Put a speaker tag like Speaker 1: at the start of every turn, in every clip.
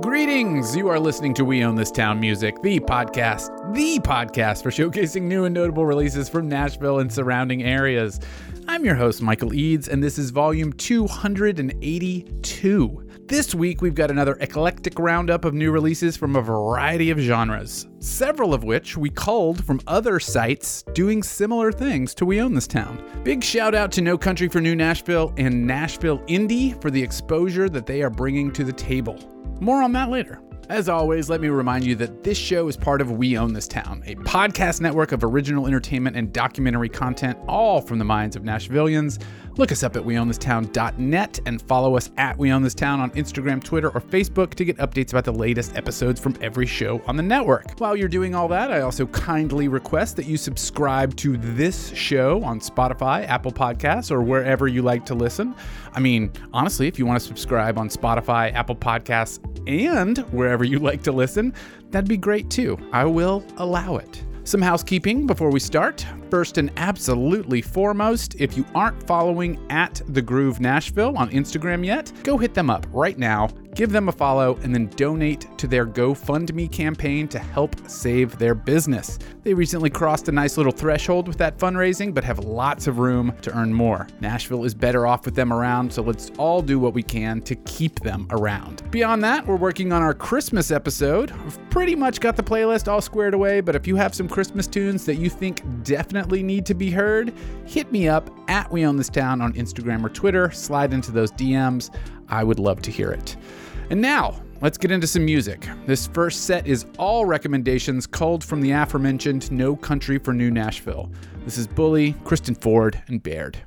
Speaker 1: Greetings! You are listening to We Own This Town Music, the podcast, the podcast for showcasing new and notable releases from Nashville and surrounding areas. I'm your host, Michael Eads, and this is volume 282. This week, we've got another eclectic roundup of new releases from a variety of genres, several of which we culled from other sites doing similar things to We Own This Town. Big shout out to No Country for New Nashville and Nashville Indie for the exposure that they are bringing to the table. More on that later. As always, let me remind you that this show is part of We Own This Town, a podcast network of original entertainment and documentary content, all from the minds of Nashvillians. Look us up at weownthistown.net and follow us at We Own This Town on Instagram, Twitter, or Facebook to get updates about the latest episodes from every show on the network. While you're doing all that, I also kindly request that you subscribe to this show on Spotify, Apple Podcasts, or wherever you like to listen. I mean, honestly, if you want to subscribe on Spotify, Apple Podcasts, and wherever you like to listen, that'd be great too. I will allow it. Some housekeeping before we start. First and absolutely foremost, if you aren't following at The Groove Nashville on Instagram yet, go hit them up right now, give them a follow, and then donate to their GoFundMe campaign to help save their business. They recently crossed a nice little threshold with that fundraising, but have lots of room to earn more. Nashville is better off with them around, so let's all do what we can to keep them around. Beyond that, we're working on our Christmas episode. We've pretty much got the playlist all squared away, but if you have some Christmas tunes that you think definitely need to be heard, hit me up at We Own This Town on Instagram or Twitter. Slide into those DMs. I would love to hear it. And now, let's get into some music. This first set is all recommendations culled from the aforementioned No Country for New Nashville. This is Bully, Kristen Ford, and Baird.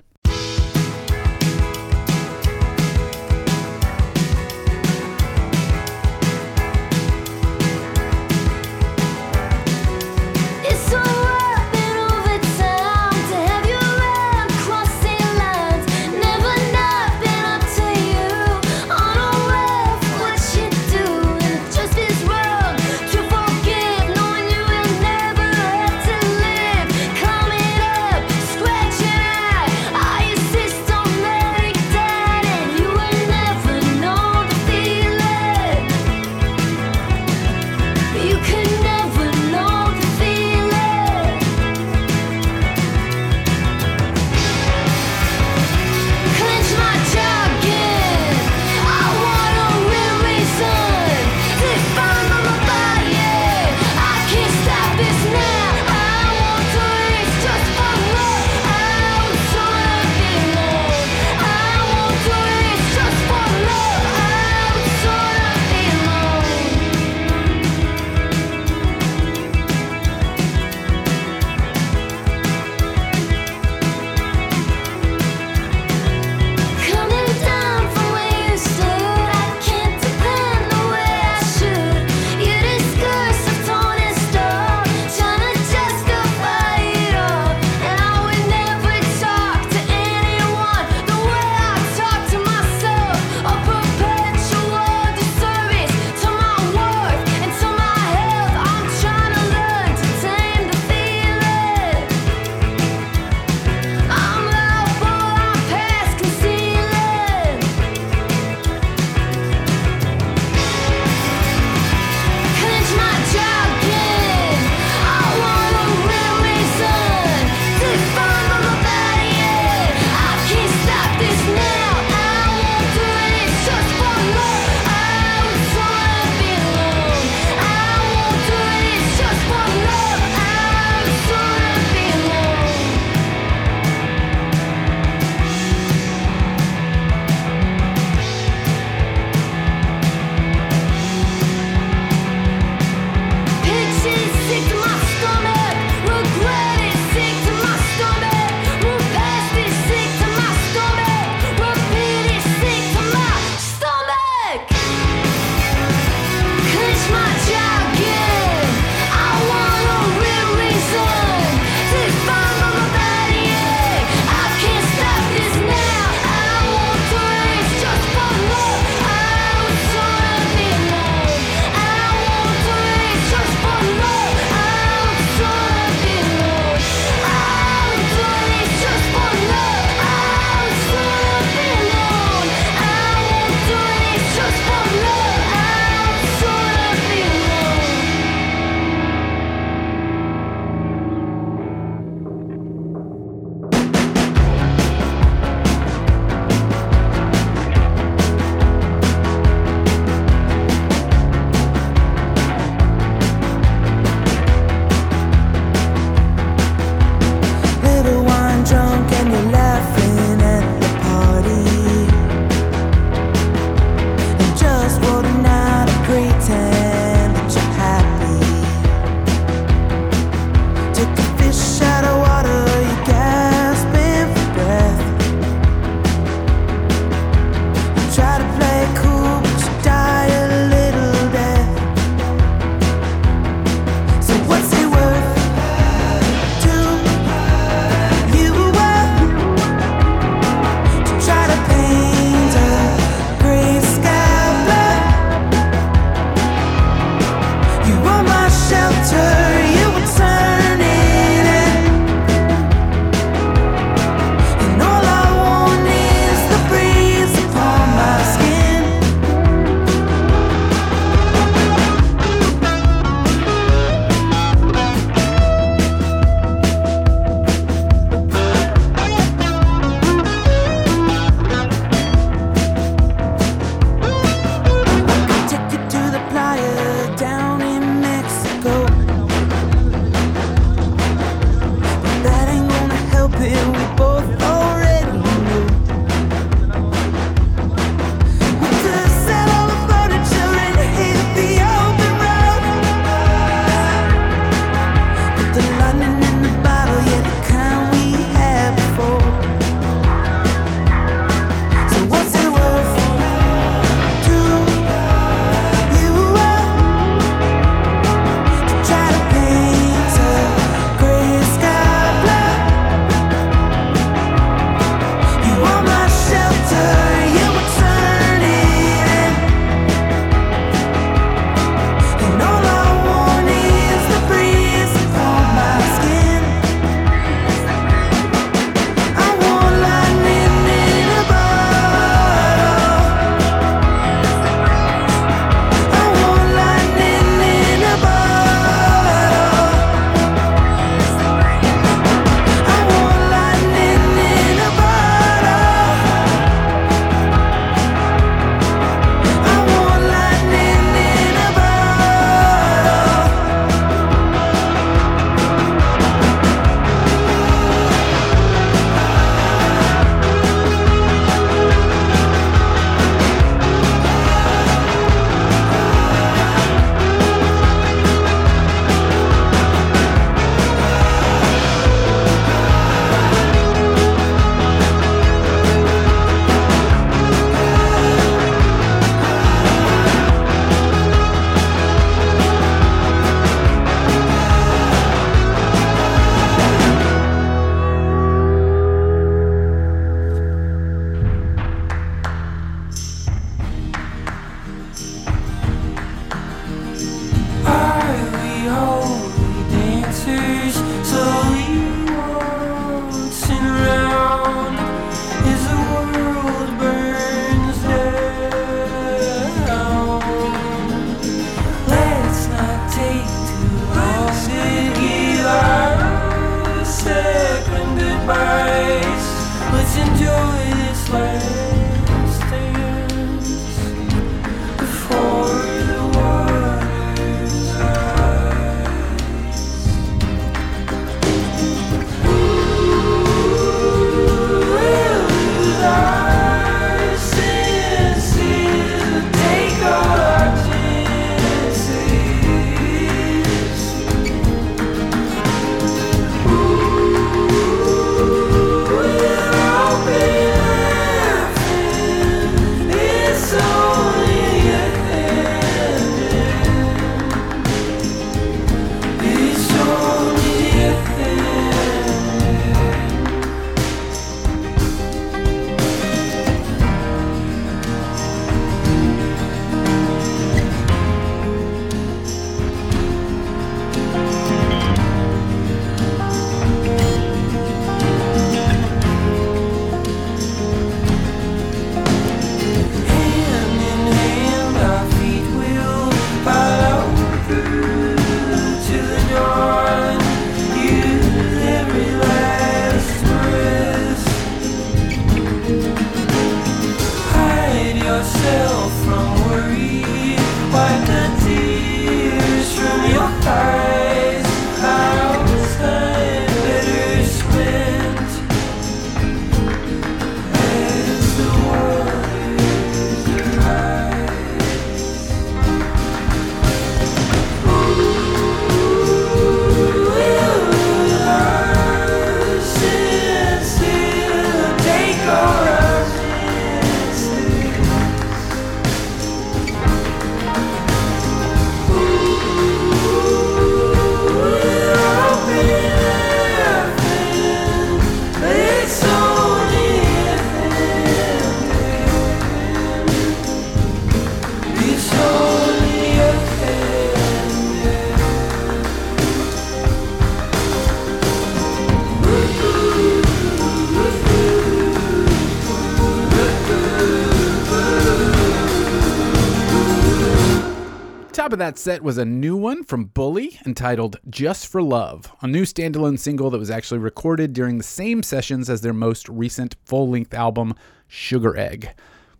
Speaker 1: Set was a new one from Bully entitled Just for Love, a new standalone single that was actually recorded during the same sessions as their most recent full length album, Sugaregg.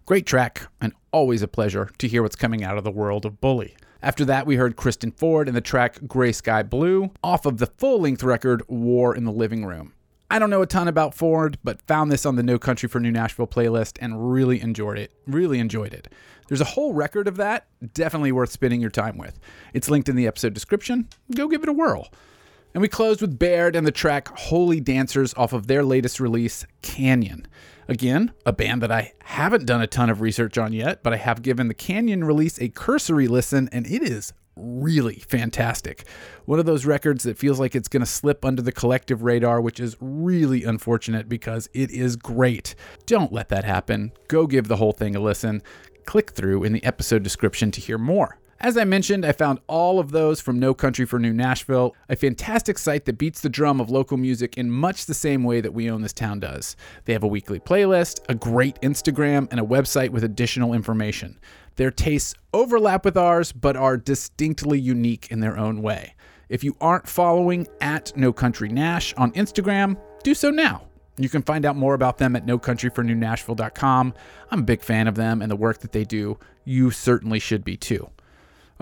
Speaker 1: Great track, and always a pleasure to hear what's coming out of the world of Bully. After that, we heard Kristen Ford and the track Gray Sky Blue off of the full length record War in the Living Room. I don't know a ton about Ford, but found this on the No Country for New Nashville playlist and really enjoyed it. Really enjoyed it. There's a whole record of that, definitely worth spending your time with. It's linked in the episode description. Go give it a whirl. And we closed with Baird and the track Holy Dancers off of their latest release, Canyon. Again, a band that I haven't done a ton of research on yet, but I have given the Canyon release a cursory listen, and it is really fantastic. One of those records that feels like it's going to slip under the collective radar, which is really unfortunate because it is great. Don't let that happen. Go give the whole thing a listen. Click through in the episode description to hear more. As I mentioned, I found all of those from No Country for New Nashville, a fantastic site that beats the drum of local music in much the same way that We Own This Town does. They have a weekly playlist, a great Instagram, and a website with additional information. Their tastes overlap with ours, but are distinctly unique in their own way. If you aren't following at No Country Nash on Instagram, do so now. You can find out more about them at nocountryfornewnashville.com. I'm a big fan of them and the work that they do. You certainly should be too.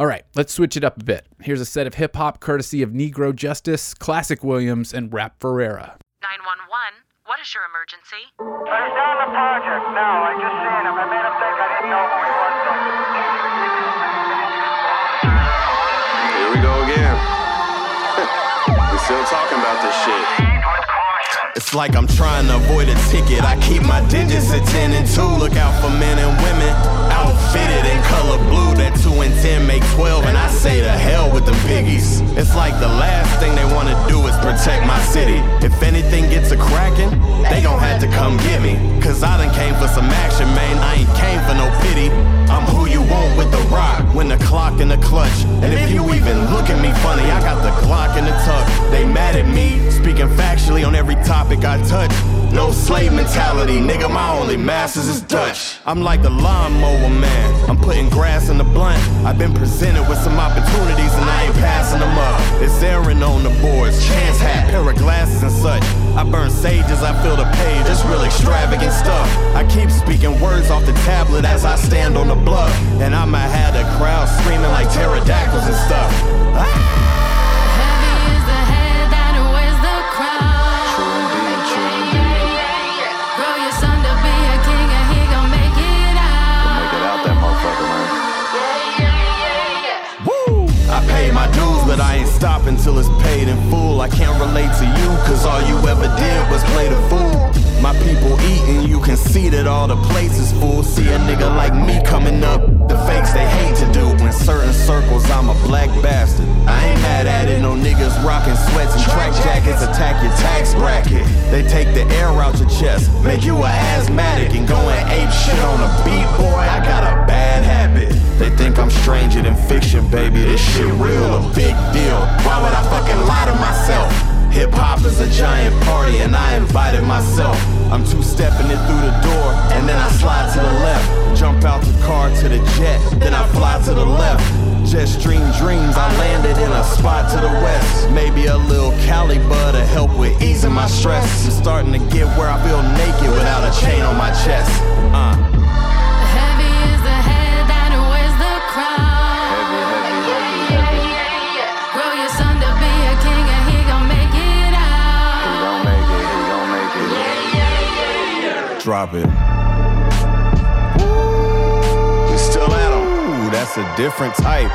Speaker 1: All right, let's switch it up a bit. Here's a set of hip hop courtesy of Negro Justice, Classic Williams, and Rap Ferreira.
Speaker 2: 911, what is your emergency?
Speaker 3: He's down the project now. I just seen him. I made him think I didn't know who he was.
Speaker 4: Here we go again. We're still talking about this shit.
Speaker 5: It's like I'm trying to avoid a ticket. I keep my digits at 10 and 2. Look out for men and women. Outfitted in color blue. That 2 and 10 make 12. And I say to hell with them piggies. It's like the last thing they want to do is protect my city. If anything gets a cracking, they gon' have to come get me. Cause I done came for some action, man. I ain't came for no pity. I'm who you want with the rock. When the clock in the clutch. And if you even look at me funny, I got the clock in the tuck. They mad at me. Speaking factually on every topic I touch. No slave mentality, nigga. My only masters is Dutch. I'm like a lawnmower man. I'm putting grass in the blunt. I've been presented with some opportunities and I ain't passing them up. It's Aaron on the boards, chance hat, pair of glasses and such. I burn sages, I fill the page. It's real extravagant stuff. I keep speaking words off the tablet as I stand on the bluff. And I might have the crowd screaming like pterodactyls and stuff. Ah! Stopping till it's paid in full. I can't relate to you, cause all you ever did was play the fool. My people eating, you can see that all the plates is full. See a nigga like me coming up, the fakes they hate to do. In certain circles, I'm a black bastard. I ain't mad at it, no niggas rocking sweats and track jackets attack your tax bracket. They take the air out your chest, make you a asthmatic and go and ape shit on a beat, boy. I got a bad habit. They think I'm stranger than fiction, baby. This shit real, a big deal. Why would I fucking lie to myself? Hip hop is a giant party and I invited myself. I'm two stepping it through the door and then I slide to the left. Jump out the car to the jet, then I fly to the left. Just dream dreams, I landed in a spot to the west. Maybe a little Cali bud to help with easing my stress. I'm starting to get where I feel naked without a chain on my chest. Drop it.
Speaker 4: We still at 'em.
Speaker 5: Ooh, that's a different type.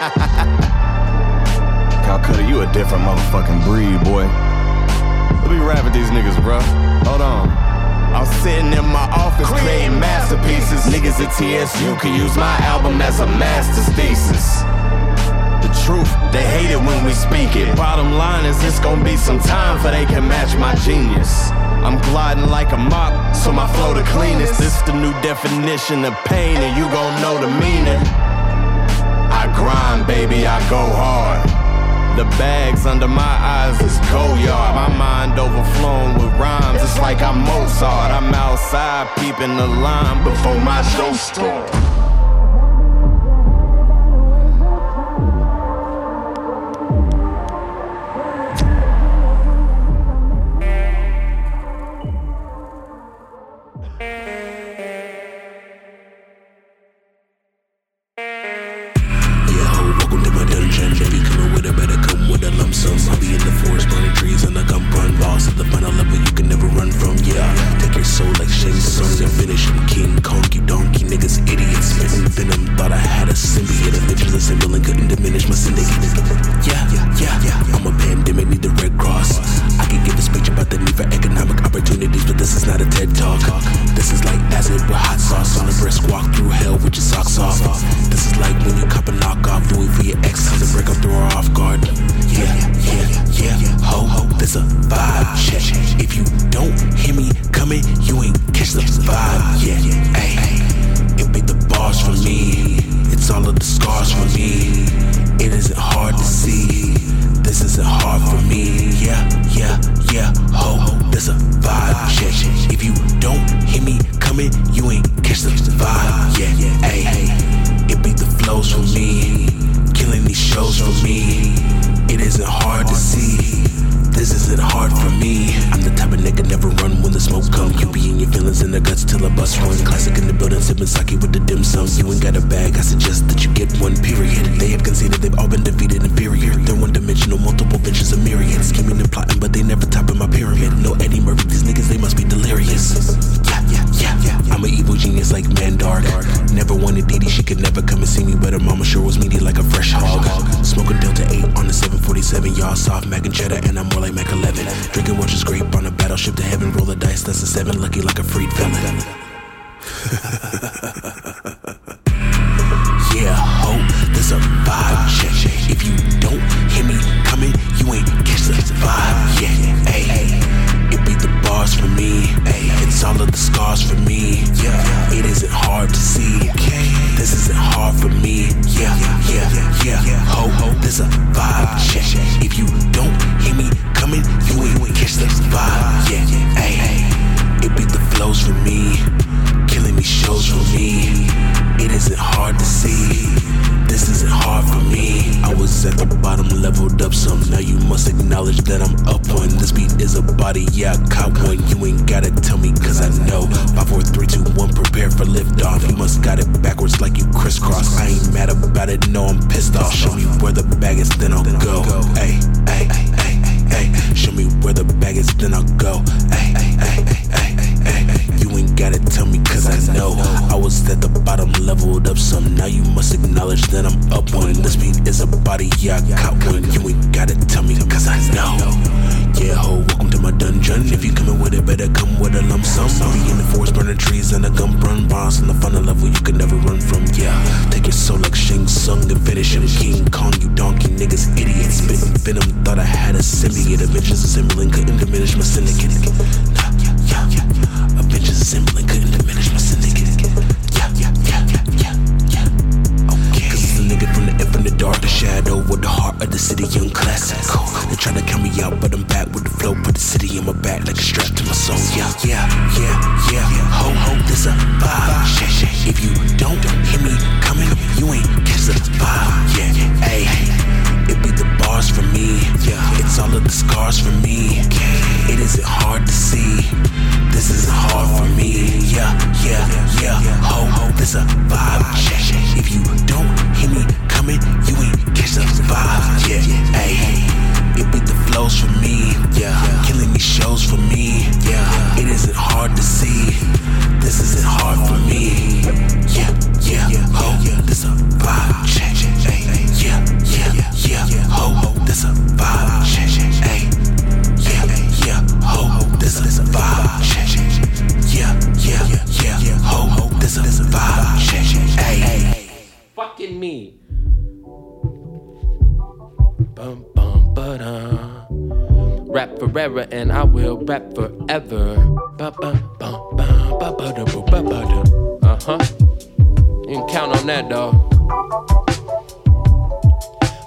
Speaker 5: Calcutta, you a different motherfucking breed, boy. Let me rap with these niggas, bruh. Hold on. I'm sitting in my office creating masterpieces. Niggas at TSU can use my album as a master's thesis. The truth, they hate it when we speak it. Bottom line is, it's gonna be some time for they can match my genius. I'm gliding like a mop, so my flow the cleanest. This the new definition of pain, and you gon' know the meaning. I grind, baby, I go hard. The bags under my eyes is Goyard. My mind overflowing with rhymes. It's like I'm Mozart. I'm outside peeping the line before my show starts.
Speaker 6: And couldn't diminish my syndicate. Yeah, of the scars for me. Yeah, it isn't hard to see. This isn't hard for me. Yeah, yeah, yeah. Ho, ho, there's a vibe check. If you don't hear me coming, you ain't catch the vibe yet. Ay, it be the flows for me, killing these shows for me. It isn't hard to see. This isn't hard for me. I was at the bottom, leveled up some. Now you must acknowledge that I'm up one. This beat is a body, yeah, I caught one. You ain't gotta tell me, cause I know. 5, 4, 3, 2, 1, prepare for liftoff. You must got it backwards like you crisscross. I ain't mad about it, no, I'm pissed off. Show me where the bag is, then I'll go. Ay, ay, ay, ay. Show me where the bag is, then I'll go. Ay. You ain't gotta tell me, cause I know. I was at the bottom, leveled up some. Now you must acknowledge that I'm up one. This beat is a body, yeah, I caught one. You ain't gotta tell me, cause I know. Yeah, ho, welcome to my dungeon. If you coming with it, better come with a lump sum. I'll be in the forest, burning trees and a gun run boss. On the final level, you can never run from. Yeah, take your soul like Shang Tsung and finish him. King Kong, you donkey niggas, idiots. Spitting venom, thought I had a symbiote. Avengers assembling, couldn't diminish my syndicate. Nah, yeah, yeah, yeah. Avengers assembling, couldn't diminish my syndicate. Nigga from the dark, the shadow with the heart of the city, young classical. They try to count me out, but I'm back with the flow, put the city in my back like a strap to my soul. Yeah, yeah, yeah, yeah. Ho, ho, this a vibe. If you don't hear me coming, you ain't catch the vibe. Yeah, ay. It be the bars for me. Yeah, it's all of the scars for me.
Speaker 7: And I will rap forever. Uh huh. You can count on that, dog.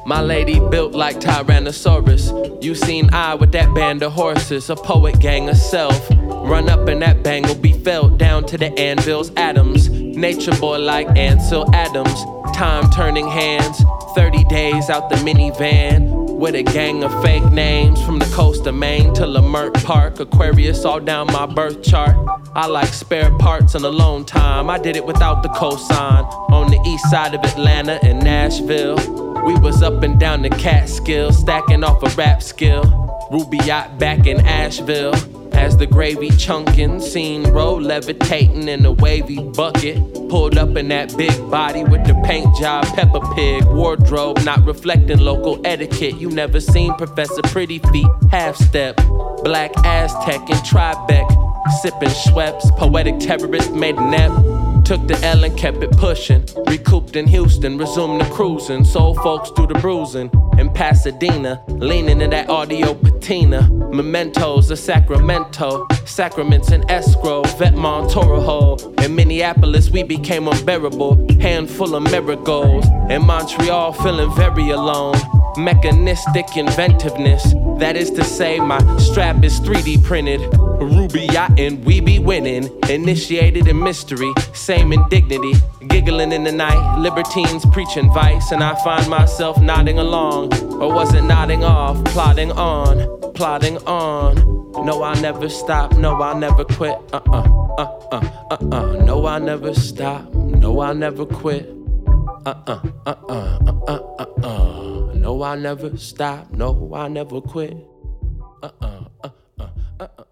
Speaker 7: My lady built like Tyrannosaurus. You seen I with that band of horses, a poet gang of self. Run up and that bang will be felt down to the anvil's atoms. Nature boy like Ansel Adams. Time turning hands, 30 days out the minivan. With a gang of fake names from the coast of Maine to Leimert Park, Aquarius all down my birth chart. I like spare parts and alone time. I did it without the cosign. On the east side of Atlanta and Nashville. We was up and down the Catskill, stacking off a rap skill. Ruby yacht back in Asheville. As the gravy chunkin', seen roll levitating in a wavy bucket. Pulled up in that big body with the paint job, Peppa Pig wardrobe, not reflecting local etiquette. You never seen Professor Pretty Feet half step. Black Aztec and Tribeca, sipping Schweppes. Poetic terrorist made a nap. Took the L and kept it pushing. Recouped in Houston, resumed the cruising. Sold folks through the bruising. In Pasadena, leaning in that audio patina. Mementos of Sacramento. Sacraments in escrow. Vetmont, Toro Hole. In Minneapolis, we became unbearable. Handful of marigolds. In Montreal, feeling very alone. Mechanistic inventiveness. That is to say, my strap is 3D printed. Ruby yachting, we be winning. Initiated in mystery, same in dignity. Giggling in the night, libertines preaching vice. And I find myself nodding along. Or was it nodding off? Plodding on, plodding on. No, I'll never stop. No, I'll never quit. Uh uh, uh uh, uh uh. No, I'll never stop. No, I'll never quit. Uh uh, uh uh, uh uh, uh uh. No, I'll never stop. No, I'll never quit. Uh uh, uh uh, uh uh.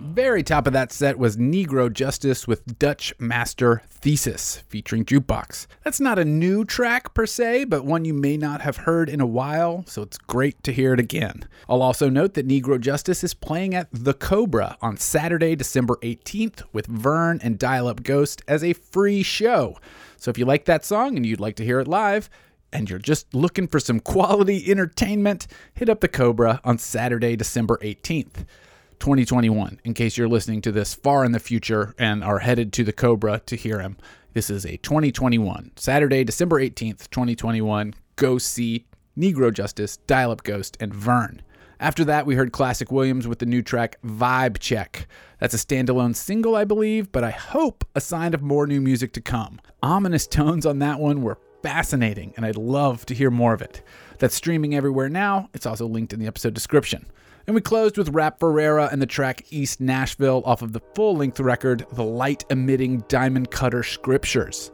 Speaker 1: Very top of that set was Negro Justice with Dutch Master Thesis featuring Jukebox. That's not a new track per se, but one you may not have heard in a while, so it's great to hear it again. I'll also note that Negro Justice is playing at The Cobra on Saturday, December 18th with Vern and Dial Up Ghost as a free show. So if you like that song and you'd like to hear it live, and you're just looking for some quality entertainment, hit up the Cobra on Saturday, December 18th. 2021, in case you're listening to this far in the future and are headed to the Cobra to hear him. This is a 2021, Saturday, December 18th, 2021. Go see Negro Justice, Dial Up Ghost, and Vern. After that, we heard Classic Williams with the new track Vibe Check. That's a standalone single, I believe, but I hope a sign of more new music to come. Ominous tones on that one were fascinating, and I'd love to hear more of it. That's streaming everywhere now. It's also linked in the episode description. And we closed with Rap Ferreira and the track East Nashville off of the full length record, The Light Emitting Diamond Cutter Scriptures.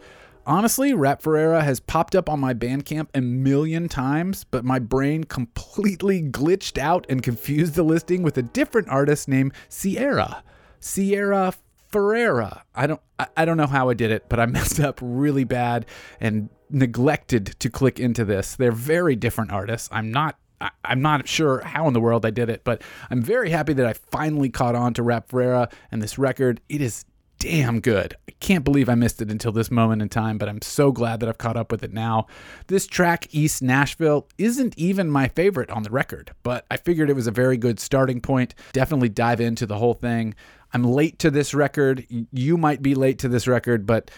Speaker 1: Honestly, Rap Ferreira has popped up on my Bandcamp a million times, but my brain completely glitched out and confused the listing with a different artist named Sierra. Sierra Ferreira. I don't I, don't know how I did it, but I messed up really bad and neglected to click into this. They're very different artists. I'm not I- I'm not sure how in the world I did it, but I'm very happy that I finally caught on to Rap Ferreira and this record. It is damn good. I can't believe I missed it until this moment in time, but I'm so glad that I've caught up with it now. This track, East Nashville, isn't even my favorite on the record, but I figured it was a very good starting point. Definitely dive into the whole thing. I'm late to this record. You might be late to this record, but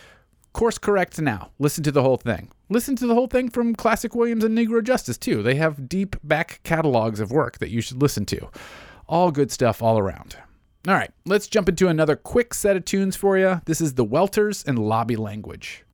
Speaker 1: course correct now. Listen to the whole thing. Listen to the whole thing from Classic Williams and Negro Justice, too. They have deep back catalogs of work that you should listen to. All good stuff all around. All right, let's jump into another quick set of tunes for you. This is The Welters and Lobby Language.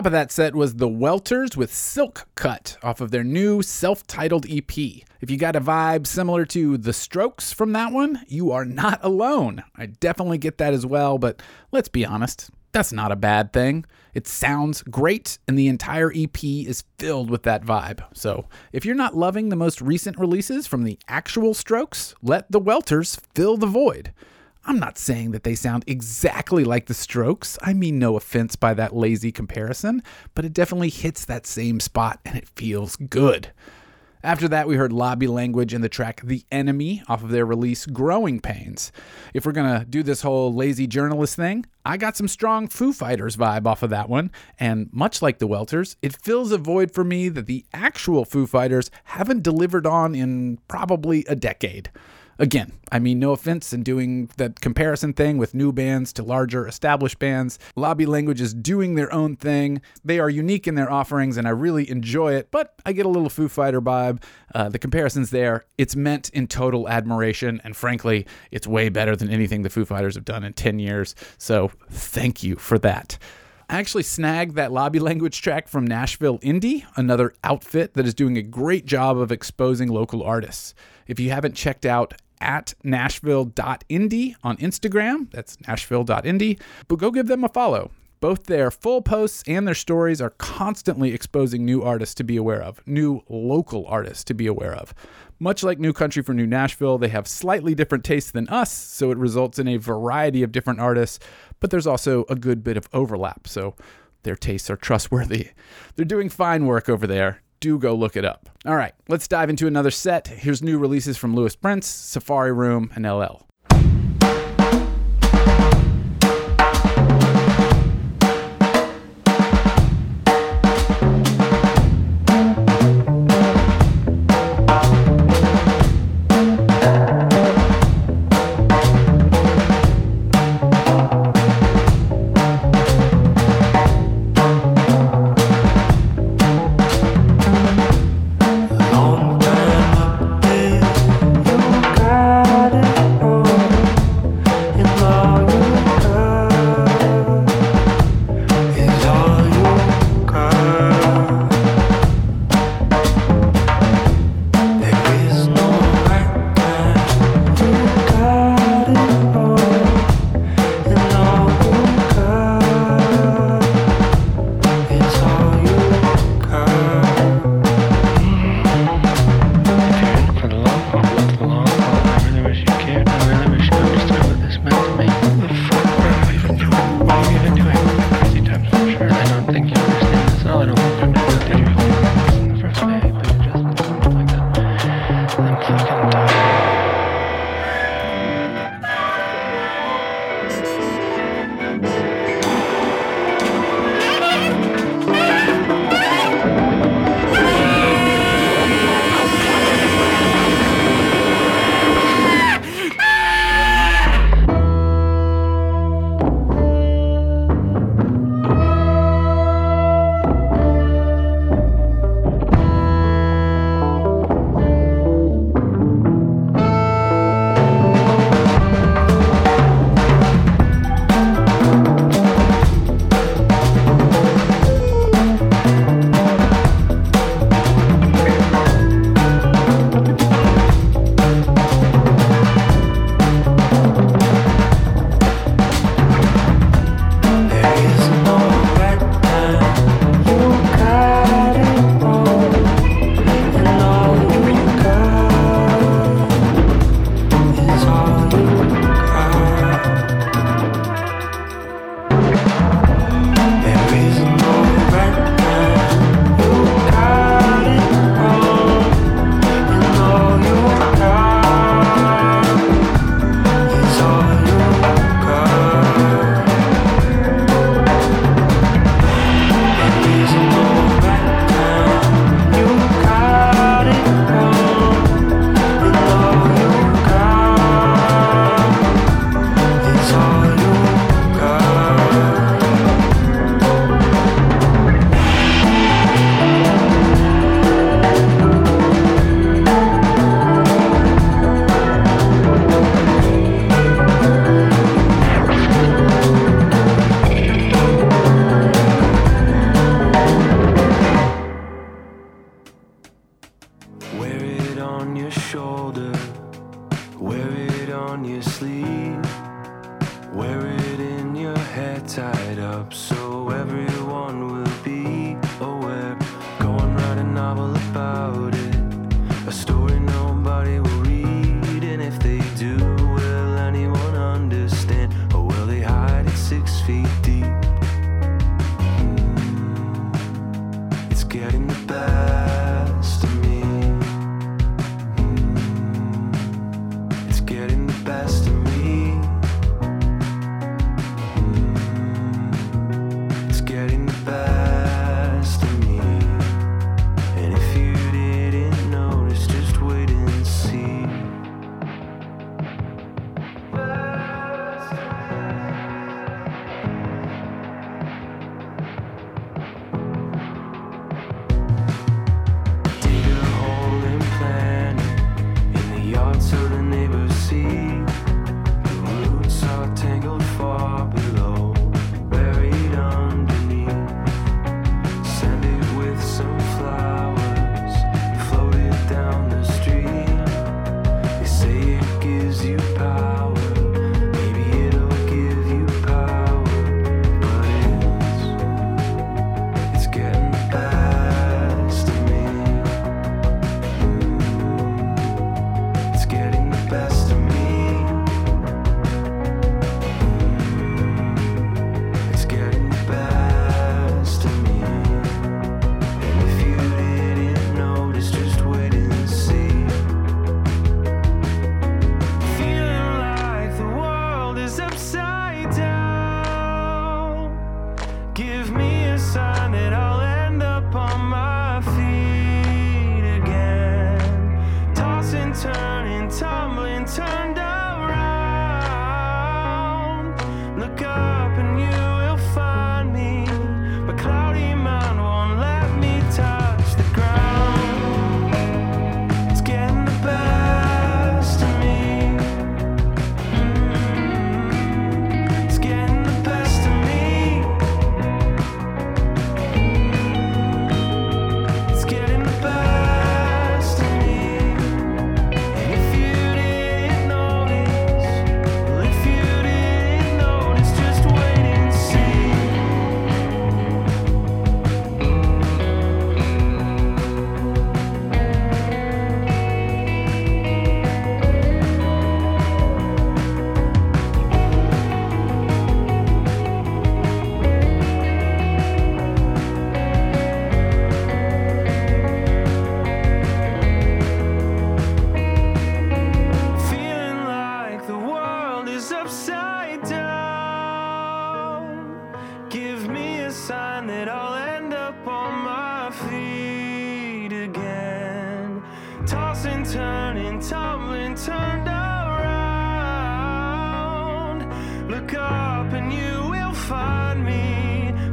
Speaker 1: Top of that set was the Welters with Silk Cut off of their new self titled EP. If you got a vibe similar to The Strokes from that one, you are not alone. I definitely get that as well, but let's be honest, that's not a bad thing. It sounds great, and the entire EP is filled with that vibe. So, if you're not loving the most recent releases from the actual Strokes, let the Welters fill the void. I'm not saying that they sound exactly like the Strokes. I mean no offense by that lazy comparison, but it definitely hits that same spot and it feels good. After that, we heard Lobby Language in the track The Enemy off of their release Growing Pains. If we're gonna do this whole lazy journalist thing, I got some strong Foo Fighters vibe off of that one, and much like the Welters, it fills a void for me that the actual Foo Fighters haven't delivered on in probably a decade. Again, I mean no offense in doing that comparison thing with new bands to larger established bands. Lobby Language is doing their own thing. They are unique in their offerings and I really enjoy it, but I get a little Foo Fighter vibe. Uh, the comparison's there. It's meant in total admiration, and frankly, it's way better than anything the Foo Fighters have done in 10 years. So thank you for that. I actually snagged that lobby language track from Nashville Indie, another outfit that is doing a great job of exposing local artists. If you haven't checked out at nashville.indie on Instagram, that's nashville.indie, but go give them a follow. Both their full posts and their stories are constantly exposing new artists to be aware of, new local artists to be aware of. Much like New Country for New Nashville, they have slightly different tastes than us, so it results in a variety of different artists, but there's also a good bit of overlap, so their tastes are trustworthy. They're doing fine work over there. Do go look it up. All right, let's dive into another set. Here's new releases from Lewis Prince, Safari Room, and LL.
Speaker 8: shoulder, wear it on your sleeve.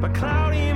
Speaker 8: cloudy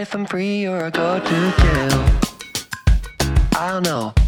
Speaker 8: if
Speaker 9: I'm free or I go to jail. I don't know.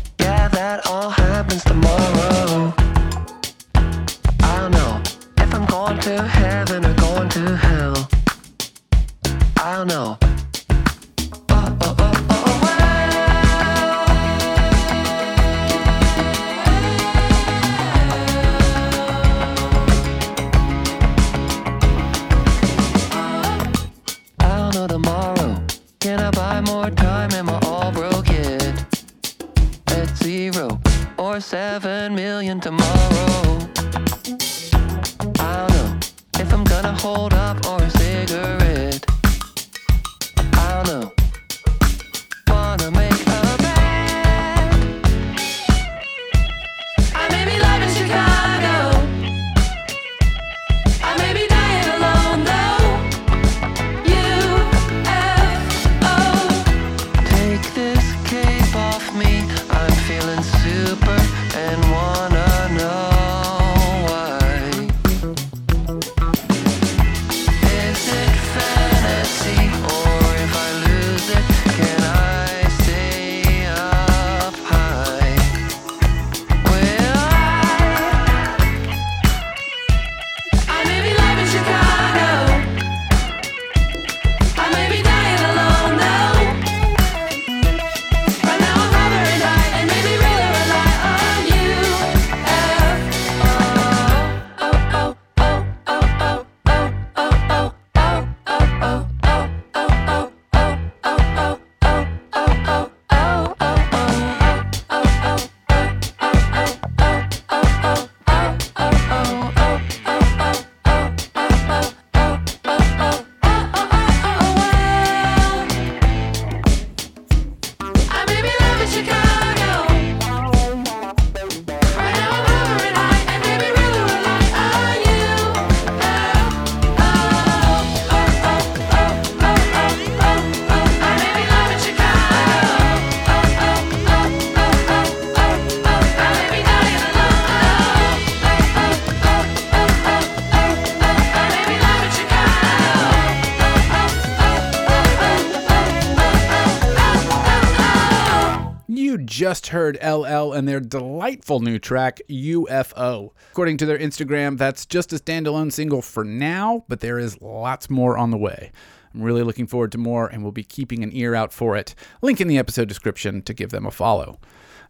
Speaker 1: Heard LL and their delightful new track, UFO. According to their Instagram, that's just a standalone single for now, but there is lots more on the way. I'm really looking forward to more and will be keeping an ear out for it. Link in the episode description to give them a follow.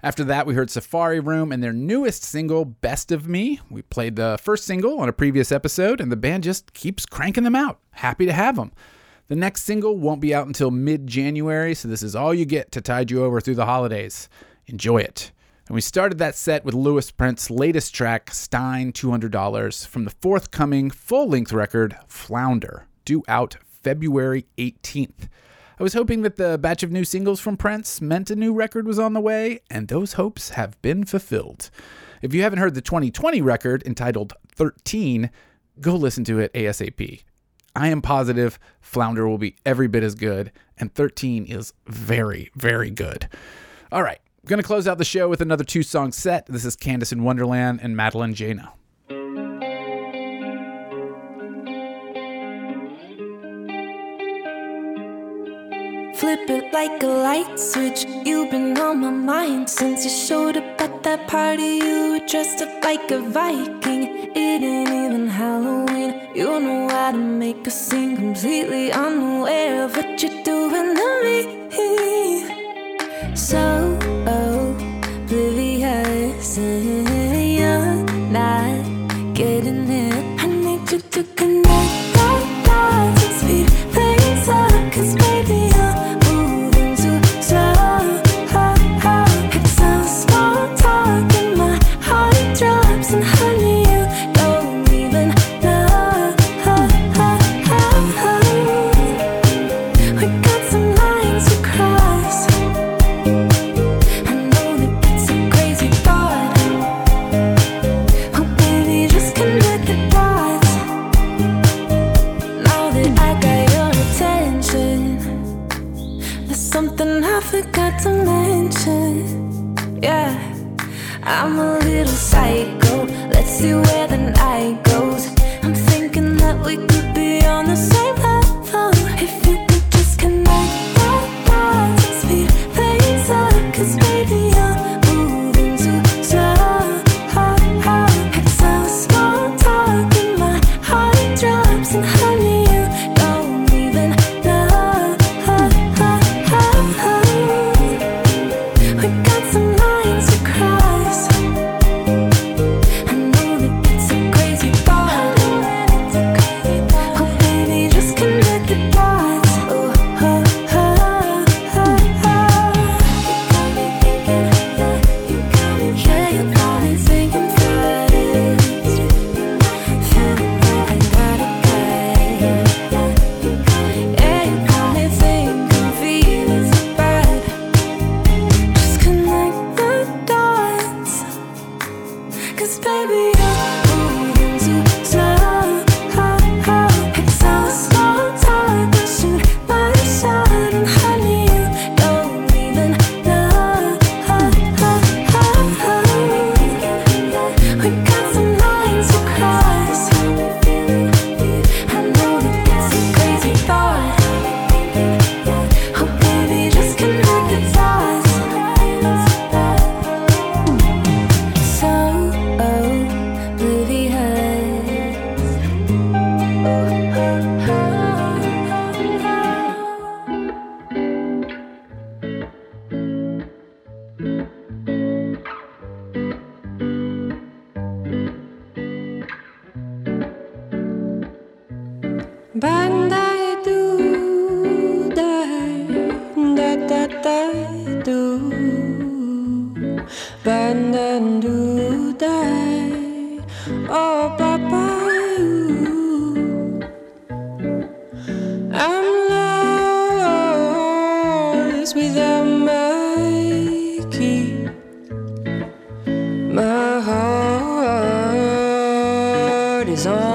Speaker 1: After that, we heard Safari Room and their newest single, Best of Me. We played the first single on a previous episode, and the band just keeps cranking them out. Happy to have them. The next single won't be out until mid January, so this is all you get to tide you over through the holidays. Enjoy it. And we started that set with Louis Prince's latest track, Stein $200, from the forthcoming full length record, Flounder, due out February 18th. I was hoping that the batch of new singles from Prince meant a new record was on the way, and those hopes have been fulfilled. If you haven't heard the 2020 record entitled 13, go listen to it ASAP. I am positive Flounder will be every bit as good, and 13 is very, very good. All right, I'm going to close out the show with another two song set. This is Candace in Wonderland and Madeline Jana.
Speaker 10: Flip it like a light switch. You've been on my mind since you showed up at that party. You were dressed up like a Viking. It ain't even Halloween. You don't know how to make a scene completely unaware of what you're doing heart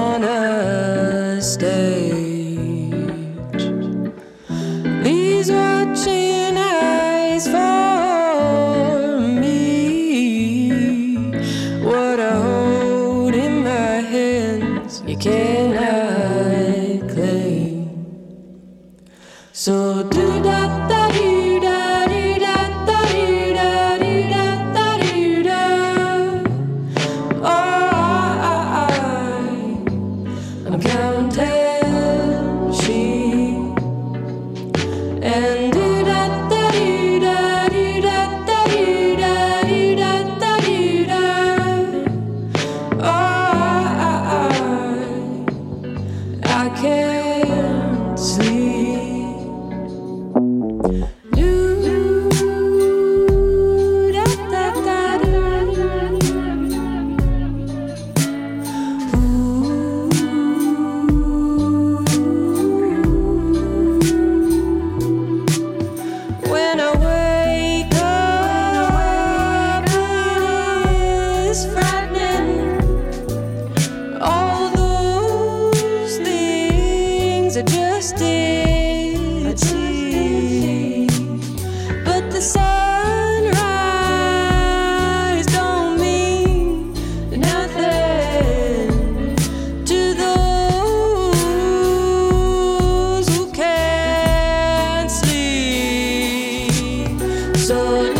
Speaker 10: sleep.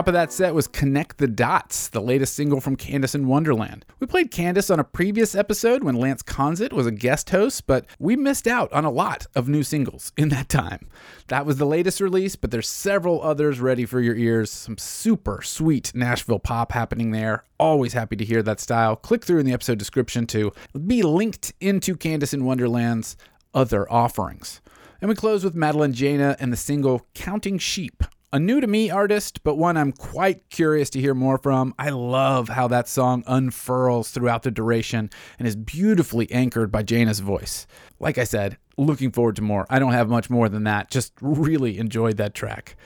Speaker 1: Top of that set was Connect the Dots, the latest single from Candace in Wonderland. We played Candace on a previous episode when Lance Conzit was a guest host, but we missed out on a lot of new singles in that time. That was the latest release, but there's several others ready for your ears. Some super sweet Nashville pop happening there. Always happy to hear that style. Click through in the episode description to be linked into Candace in Wonderland's other offerings. And we close with Madeline Jana and the single Counting Sheep. A new to me artist, but one I'm quite curious to hear more from. I love how that song unfurls throughout the duration and is beautifully anchored by Jana's voice. Like I said, looking forward to more. I don't have much more than that. Just really enjoyed that track.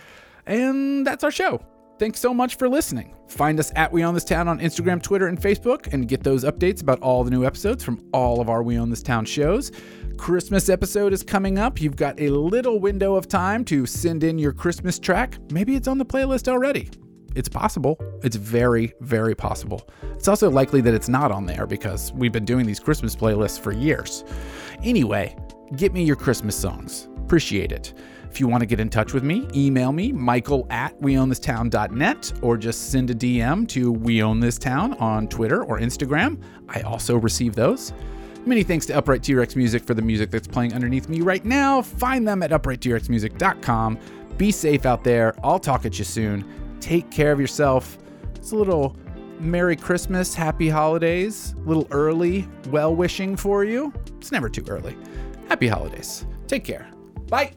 Speaker 1: And that's our show. Thanks so much for listening. Find us at We Own This Town on Instagram, Twitter, and Facebook, and get those updates about all the new episodes from all of our We Own This Town shows. Christmas episode is coming up. You've got a little window of time to send in your Christmas track. Maybe it's on the playlist already. It's possible. It's very, very possible. It's also likely that it's not on there because we've been doing these Christmas playlists for years. Anyway, get me your Christmas songs. Appreciate it. If you want to get in touch with me, email me, michael at weownthistown.net, or just send a DM to We Own This Town on Twitter or Instagram. I also receive those. Many thanks to Upright T-Rex Music for the music that's playing underneath me right now. Find them at uprighttrexmusic.com. Be safe out there. I'll talk at you soon. Take care of yourself. It's a little Merry Christmas, Happy Holidays, a little early well wishing for you. It's never too early. Happy holidays. Take care. Bye.